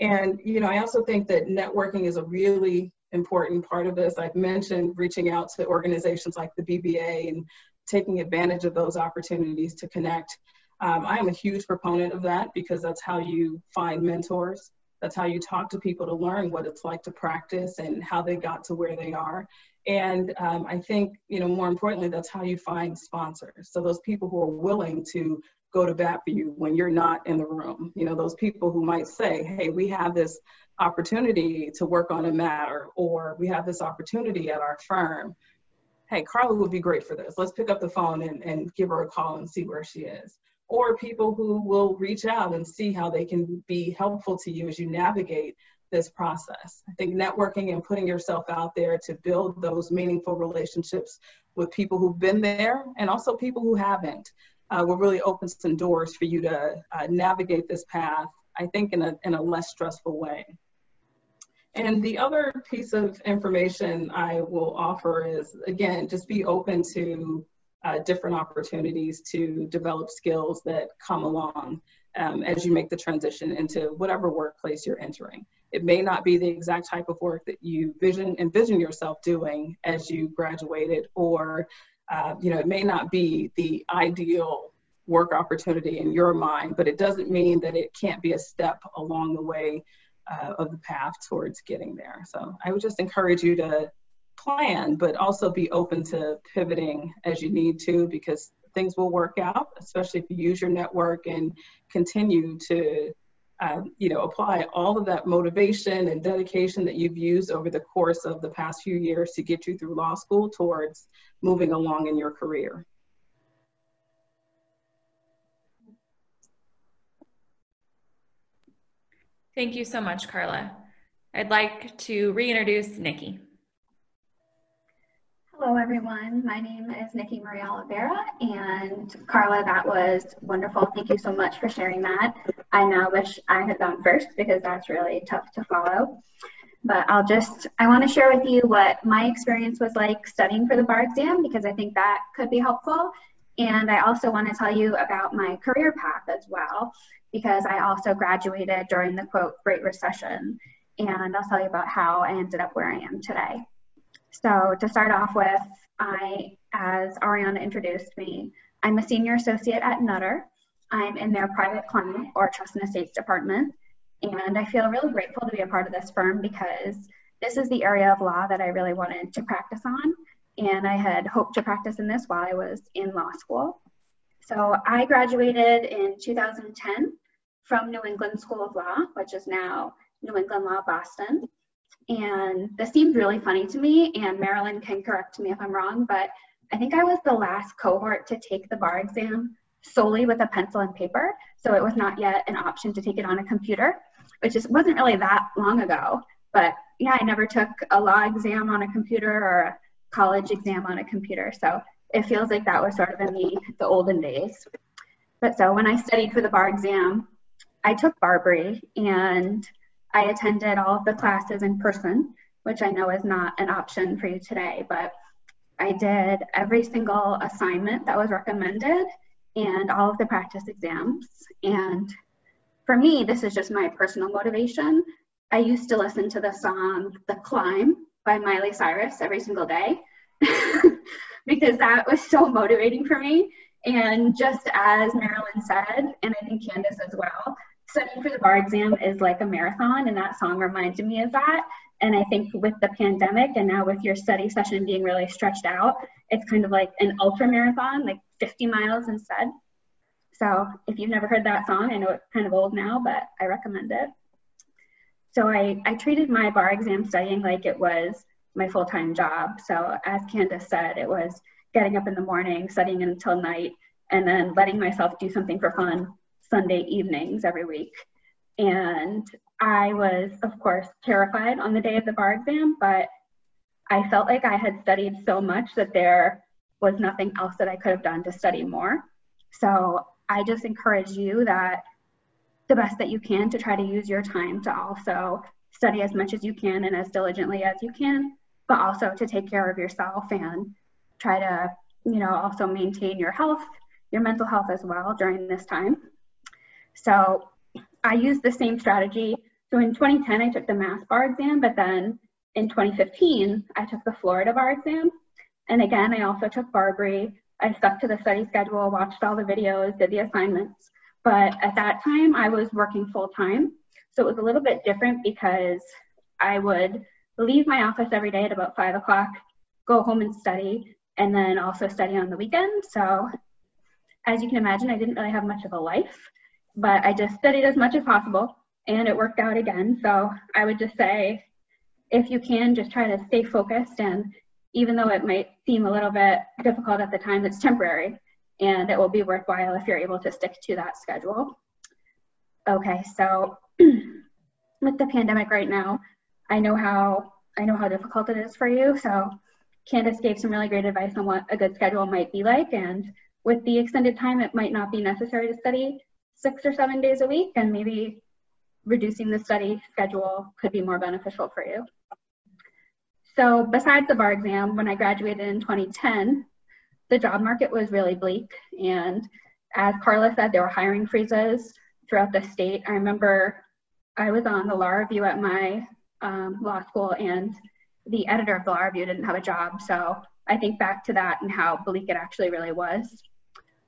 And, you know, I also think that networking is a really important part of this. I've mentioned reaching out to organizations like the BBA and taking advantage of those opportunities to connect. Um, I am a huge proponent of that because that's how you find mentors. That's how you talk to people to learn what it's like to practice and how they got to where they are. And um, I think, you know, more importantly, that's how you find sponsors. So those people who are willing to go to bat for you when you're not in the room. You know, those people who might say, hey, we have this opportunity to work on a matter, or we have this opportunity at our firm. Hey, Carla would be great for this. Let's pick up the phone and, and give her a call and see where she is. Or people who will reach out and see how they can be helpful to you as you navigate this process. I think networking and putting yourself out there to build those meaningful relationships with people who've been there and also people who haven't uh, will really open some doors for you to uh, navigate this path, I think, in a, in a less stressful way. And the other piece of information I will offer is, again, just be open to uh, different opportunities to develop skills that come along um, as you make the transition into whatever workplace you're entering. It may not be the exact type of work that you vision envision yourself doing as you graduated or uh, you know, it may not be the ideal work opportunity in your mind, but it doesn't mean that it can't be a step along the way uh, of the path towards getting there. So I would just encourage you to plan, but also be open to pivoting as you need to because things will work out, especially if you use your network and continue to um, you know, apply all of that motivation and dedication that you've used over the course of the past few years to get you through law school towards moving along in your career. Thank you so much, Carla. I'd like to reintroduce Nikki. Hello, everyone. My name is Nikki Maria Oliveira, and Carla, that was wonderful. Thank you so much for sharing that. I now wish I had gone first because that's really tough to follow. But I'll just, I want to share with you what my experience was like studying for the bar exam because I think that could be helpful. And I also want to tell you about my career path as well because I also graduated during the quote Great Recession. And I'll tell you about how I ended up where I am today. So to start off with, I, as Ariana introduced me, I'm a senior associate at Nutter. I'm in their private client or trust and estates department. And I feel really grateful to be a part of this firm because this is the area of law that I really wanted to practice on. And I had hoped to practice in this while I was in law school. So I graduated in 2010 from New England School of Law, which is now New England Law Boston. And this seems really funny to me, and Marilyn can correct me if I'm wrong, but I think I was the last cohort to take the bar exam solely with a pencil and paper. So it was not yet an option to take it on a computer, which just wasn't really that long ago. But yeah, I never took a law exam on a computer or a college exam on a computer. So it feels like that was sort of in the, the olden days. But so when I studied for the bar exam, I took Barbri and I attended all of the classes in person, which I know is not an option for you today, but I did every single assignment that was recommended and all of the practice exams. And for me, this is just my personal motivation. I used to listen to the song The Climb by Miley Cyrus every single day <laughs> because that was so motivating for me. And just as Marilyn said, and I think Candace as well, studying for the bar exam is like a marathon, and that song reminded me of that. And I think with the pandemic and now with your study session being really stretched out, it's kind of like an ultra marathon, like 50 miles instead. So if you've never heard that song, I know it's kind of old now, but I recommend it. So I, I treated my bar exam studying like it was my full-time job. So as Candace said, it was getting up in the morning, studying until night, and then letting myself do something for fun Sunday evenings every week. And I was, of course, terrified on the day of the bar exam, but I felt like I had studied so much that there was nothing else that I could have done to study more. So I just encourage you that the best that you can to try to use your time to also study as much as you can and as diligently as you can, but also to take care of yourself and try to, you know, also maintain your health, your mental health as well during this time. So I used the same strategy. So in 2010, I took the Mass bar exam, but then in 2015, I took the Florida bar exam. And again, I also took Barbri. I stuck to the study schedule, watched all the videos, did the assignments. But at that time, I was working full time. So it was a little bit different because I would leave my office every day at about five o'clock, go home and study, and then also study on the weekend. So as you can imagine, I didn't really have much of a life but I just studied as much as possible and it worked out again. So I would just say, if you can, just try to stay focused. And even though it might seem a little bit difficult at the time, it's temporary and it will be worthwhile if you're able to stick to that schedule. Okay, so <clears throat> with the pandemic right now, I know how I know how difficult it is for you. So Candace gave some really great advice on what a good schedule might be like. And with the extended time, it might not be necessary to study six or seven days a week and maybe reducing the study schedule could be more beneficial for you. So besides the bar exam, when I graduated in 2010, the job market was really bleak. And as Carla said, there were hiring freezes throughout the state. I remember I was on the law review at my um, law school and the editor of the law review didn't have a job. So I think back to that and how bleak it actually really was.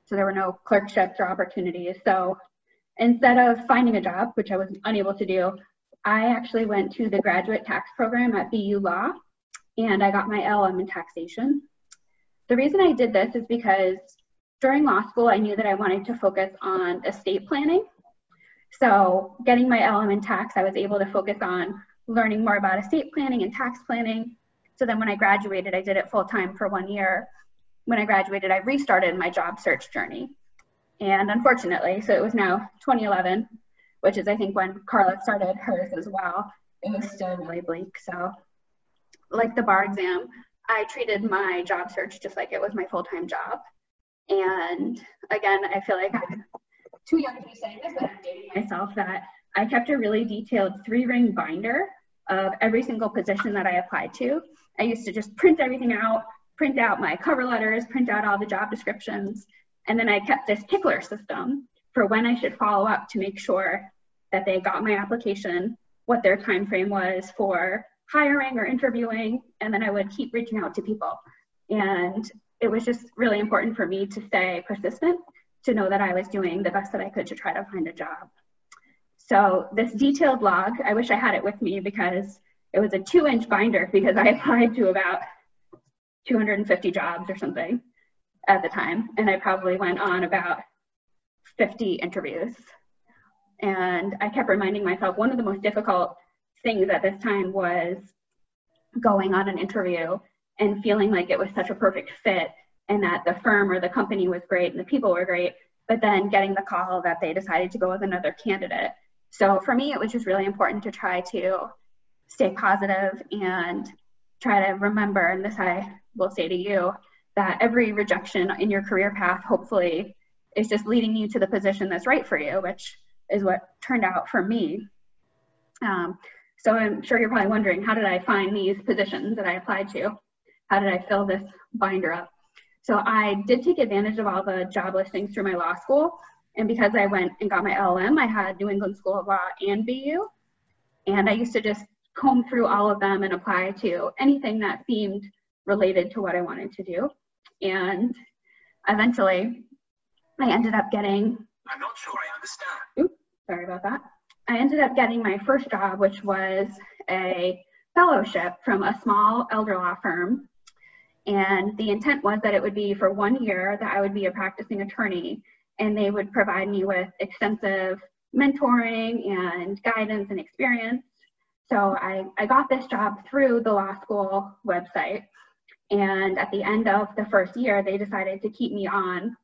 So there were no clerkships or opportunities. So instead of finding a job, which I was unable to do, I actually went to the graduate tax program at BU Law and I got my LLM in taxation. The reason I did this is because during law school, I knew that I wanted to focus on estate planning. So getting my LLM in tax, I was able to focus on learning more about estate planning and tax planning. So then when I graduated, I did it full time for one year when I graduated, I restarted my job search journey. And unfortunately, so it was now 2011, which is I think when Carla started hers as well, it was still really bleak. So, like the bar exam, I treated my job search just like it was my full time job. And again, I feel like I'm too young to be saying this, but I'm dating myself that I kept a really detailed three ring binder of every single position that I applied to. I used to just print everything out, print out my cover letters, print out all the job descriptions, and then I kept this tickler system for when I should follow up to make sure that they got my application, what their time frame was for hiring or interviewing, and then I would keep reaching out to people. And it was just really important for me to stay persistent, to know that I was doing the best that I could to try to find a job. So this detailed log, I wish I had it with me because it was a two inch binder because I applied to about 250 jobs or something at the time. And I probably went on about 50 interviews. And I kept reminding myself one of the most difficult things at this time was going on an interview and feeling like it was such a perfect fit and that the firm or the company was great and the people were great, but then getting the call that they decided to go with another candidate. So for me, it was just really important to try to stay positive and try to remember, and this I will say to you, that every rejection in your career path hopefully is just leading you to the position that's right for you, which is what turned out for me. Um, so I'm sure you're probably wondering, how did I find these positions that I applied to? How did I fill this binder up? So I did take advantage of all the job listings through my law school. And because I went and got my LLM, I had New England School of Law and BU. And I used to just comb through all of them and apply to anything that seemed related to what I wanted to do. And eventually, I ended up getting. I'm not sure I understand. Oops, sorry about that. I ended up getting my first job, which was a fellowship from a small elder law firm. And the intent was that it would be for one year that I would be a practicing attorney and they would provide me with extensive mentoring and guidance and experience. So I, I got this job through the law school website. And at the end of the first year, they decided to keep me on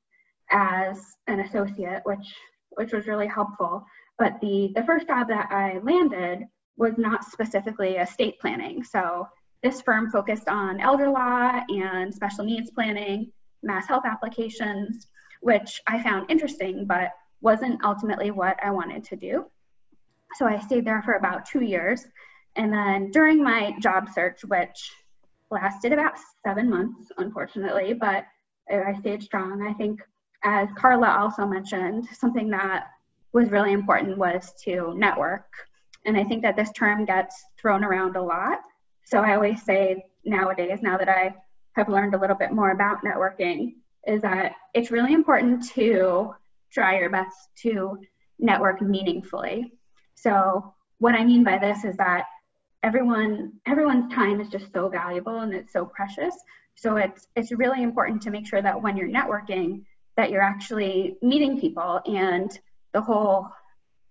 as an associate, which, which was really helpful. But the, the first job that I landed was not specifically estate planning. So this firm focused on elder law and special needs planning, mass health applications, which I found interesting, but wasn't ultimately what I wanted to do. So I stayed there for about two years. And then during my job search, which lasted about seven months, unfortunately, but I stayed strong. I think, as Carla also mentioned, something that was really important was to network. And I think that this term gets thrown around a lot. So I always say nowadays, now that I have learned a little bit more about networking, is that it's really important to try your best to network meaningfully. So what I mean by this is that everyone everyone's time is just so valuable and it's so precious. So it's it's really important to make sure that when you're networking that you're actually meeting people and the whole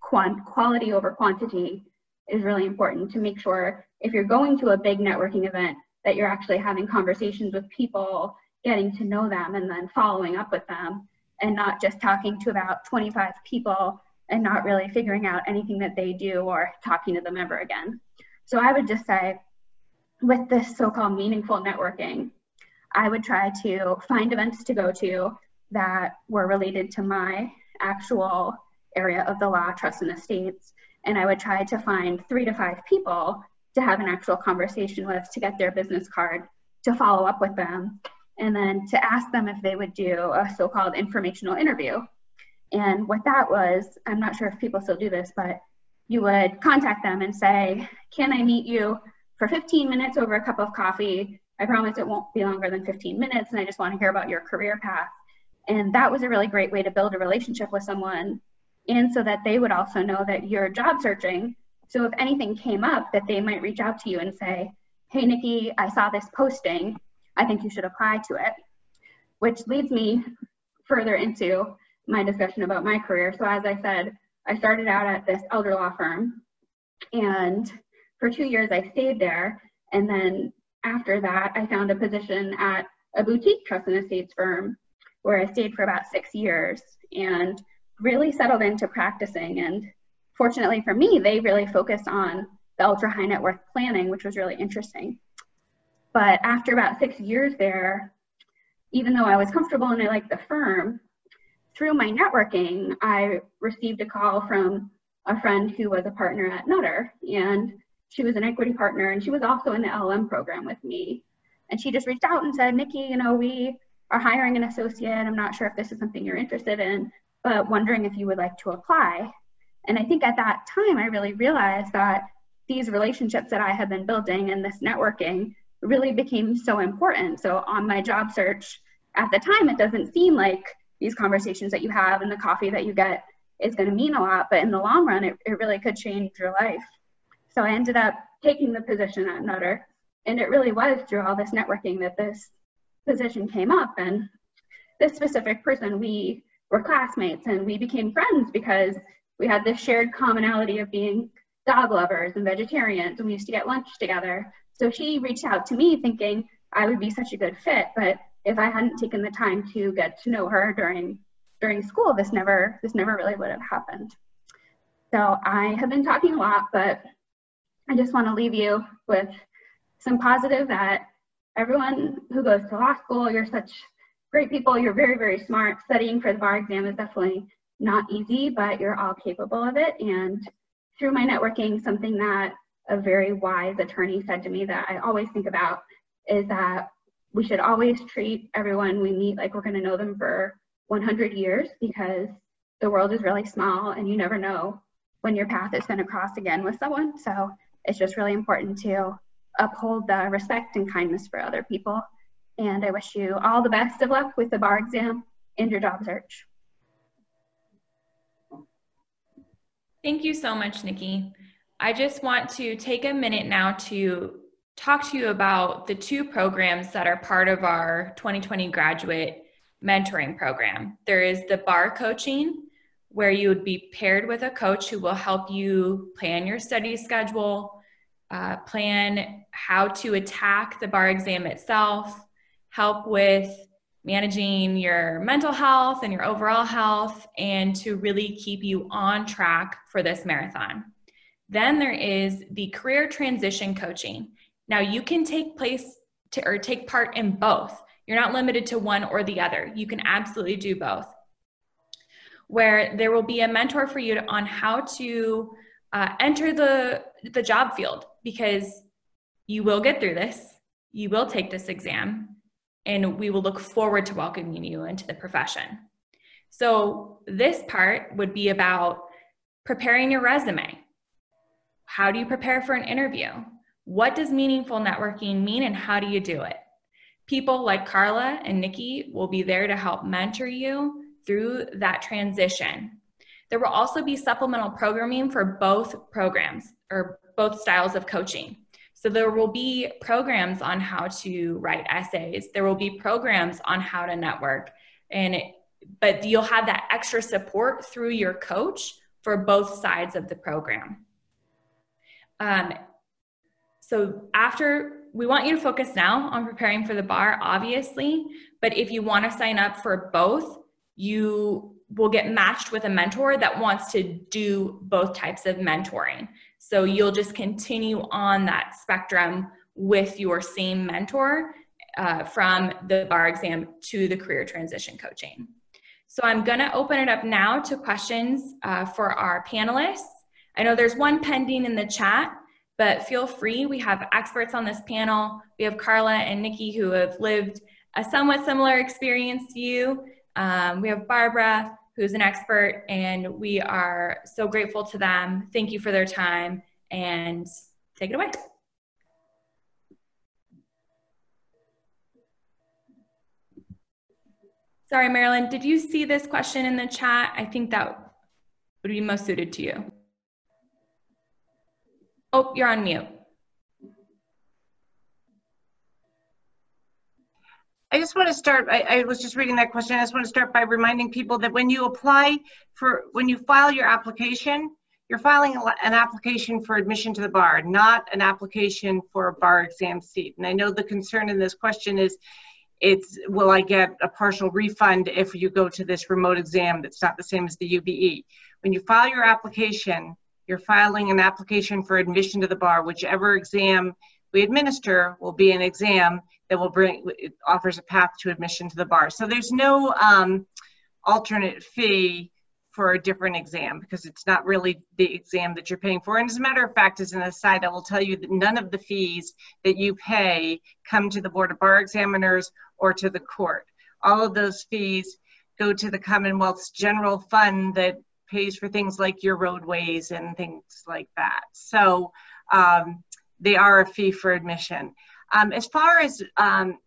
quant- quality over quantity is really important to make sure if you're going to a big networking event that you're actually having conversations with people getting to know them and then following up with them and not just talking to about 25 people and not really figuring out anything that they do or talking to them ever again. So I would just say, with this so called meaningful networking, I would try to find events to go to that were related to my actual area of the law, trust and estates. And I would try to find three to five people to have an actual conversation with to get their business card, to follow up with them, and then to ask them if they would do a so called informational interview. And what that was, I'm not sure if people still do this, but you would contact them and say, Can I meet you for 15 minutes over a cup of coffee? I promise it won't be longer than 15 minutes, and I just want to hear about your career path. And that was a really great way to build a relationship with someone, and so that they would also know that you're job searching. So if anything came up, that they might reach out to you and say, Hey, Nikki, I saw this posting. I think you should apply to it. Which leads me further into my discussion about my career. So, as I said, I started out at this elder law firm, and for two years I stayed there. And then after that, I found a position at a boutique trust and estates firm where I stayed for about six years and really settled into practicing. And fortunately for me, they really focused on the ultra high net worth planning, which was really interesting. But after about six years there, even though I was comfortable and I liked the firm, through my networking, I received a call from a friend who was a partner at Nutter, and she was an equity partner, and she was also in the LLM program with me. And she just reached out and said, Nikki, you know, we are hiring an associate. I'm not sure if this is something you're interested in, but wondering if you would like to apply. And I think at that time, I really realized that these relationships that I had been building and this networking really became so important. So on my job search at the time, it doesn't seem like these conversations that you have and the coffee that you get is going to mean a lot, but in the long run, it, it really could change your life. So I ended up taking the position at Nutter, and it really was through all this networking that this position came up. And this specific person, we were classmates and we became friends because we had this shared commonality of being dog lovers and vegetarians, and we used to get lunch together. So she reached out to me thinking I would be such a good fit, but if I hadn't taken the time to get to know her during during school, this never this never really would have happened. So I have been talking a lot, but I just want to leave you with some positive that everyone who goes to law school, you're such great people, you're very, very smart. Studying for the bar exam is definitely not easy, but you're all capable of it. And through my networking, something that a very wise attorney said to me that I always think about is that we should always treat everyone we meet like we're going to know them for 100 years because the world is really small and you never know when your path is going to cross again with someone. So it's just really important to uphold the respect and kindness for other people. And I wish you all the best of luck with the bar exam and your job search. Thank you so much, Nikki. I just want to take a minute now to talk to you about the two programs that are part of our 2020 graduate mentoring program. There is the bar coaching, where you would be paired with a coach who will help you plan your study schedule, uh, plan how to attack the bar exam itself, help with managing your mental health and your overall health, and to really keep you on track for this marathon. Then there is the career transition coaching. Now you can take place to, or take part in both. You're not limited to one or the other. You can absolutely do both. Where there will be a mentor for you to, on how to uh, enter the the job field because you will get through this. You will take this exam, and we will look forward to welcoming you into the profession. So this part would be about preparing your resume. How do you prepare for an interview? What does meaningful networking mean and how do you do it? People like Carla and Nikki will be there to help mentor you through that transition. There will also be supplemental programming for both programs or both styles of coaching. So there will be programs on how to write essays. There will be programs on how to network and it, but you'll have that extra support through your coach for both sides of the program. Um, so after we want you to focus now on preparing for the bar, obviously, but if you want to sign up for both, you will get matched with a mentor that wants to do both types of mentoring. So you'll just continue on that spectrum with your same mentor uh, from the bar exam to the career transition coaching. So I'm gonna open it up now to questions uh, for our panelists. I know there's one pending in the chat, but feel free. We have experts on this panel. We have Carla and Nikki who have lived a somewhat similar experience to you. Um, we have Barbara who's an expert, and we are so grateful to them. Thank you for their time, and take it away. Sorry, Marilyn, did you see this question in the chat? I think that would be most suited to you. Oh, you're on mute. I just want to start, I, I, was just reading that question. I just want to start by reminding people that when you apply for, when you file your application, you're filing an application for admission to the bar, not an application for a bar exam seat. And I know the concern in this question is, it's, will I get a partial refund if you go to this remote exam that's not the same as the UBE? When you file your application, you're filing an application for admission to the bar. Whichever exam we administer will be an exam that will bring, offers a path to admission to the bar. So there's no um, alternate fee for a different exam because it's not really the exam that you're paying for. And as a matter of fact, as an aside, I will tell you that none of the fees that you pay come to the Board of Bar Examiners or to the court. All of those fees go to the Commonwealth's general fund that pays for things like your roadways and things like that. So um, they are a fee for admission. Um, as far as um,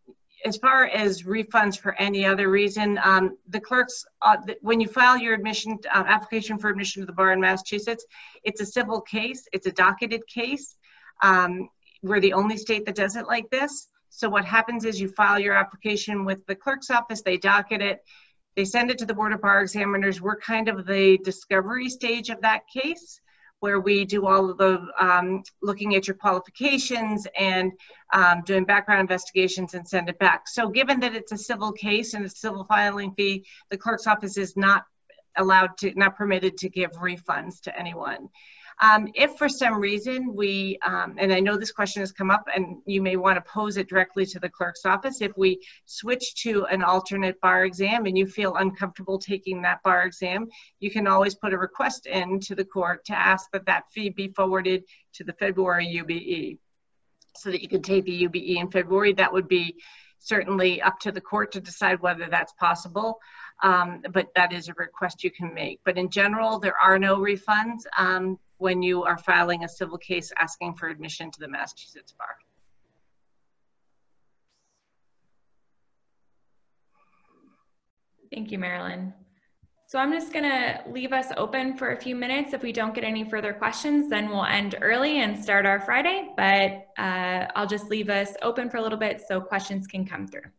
as far as refunds for any other reason, um, the clerks, uh, when you file your admission uh, application for admission to the bar in Massachusetts, it's a civil case. It's a docketed case. Um, we're the only state that does it like this. So what happens is you file your application with the clerk's office. They docket it. They send it to the Board of Bar Examiners. We're kind of the discovery stage of that case where we do all of the um, looking at your qualifications and um, doing background investigations and send it back. So given that it's a civil case and a civil filing fee, the clerk's office is not allowed to, not permitted to give refunds to anyone. Um, if for some reason we, um, and I know this question has come up and you may want to pose it directly to the clerk's office, if we switch to an alternate bar exam and you feel uncomfortable taking that bar exam, you can always put a request in to the court to ask that that fee be forwarded to the February UBE so that you can take the UBE in February. That would be certainly up to the court to decide whether that's possible. Um, but that is a request you can make. But in general, there are no refunds um, when you are filing a civil case asking for admission to the Massachusetts Bar. Thank you, Marilyn. So I'm just gonna leave us open for a few minutes. If we don't get any further questions, then we'll end early and start our Friday, but uh, I'll just leave us open for a little bit so questions can come through.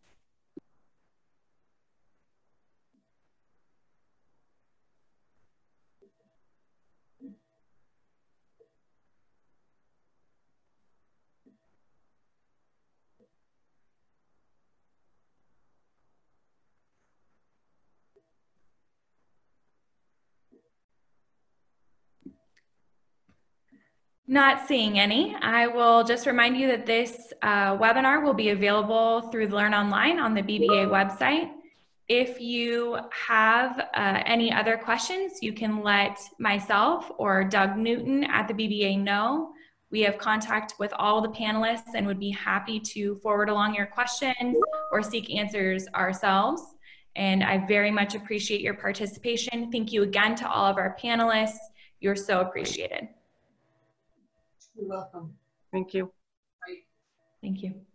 Not seeing any. I will just remind you that this uh, webinar will be available through Learn Online on the BBA website. If you have uh, any other questions, you can let myself or Doug Newton at the BBA know. We have contact with all the panelists and would be happy to forward along your questions or seek answers ourselves. And I very much appreciate your participation. Thank you again to all of our panelists. You're so appreciated. You're welcome. Thank you. Thank you.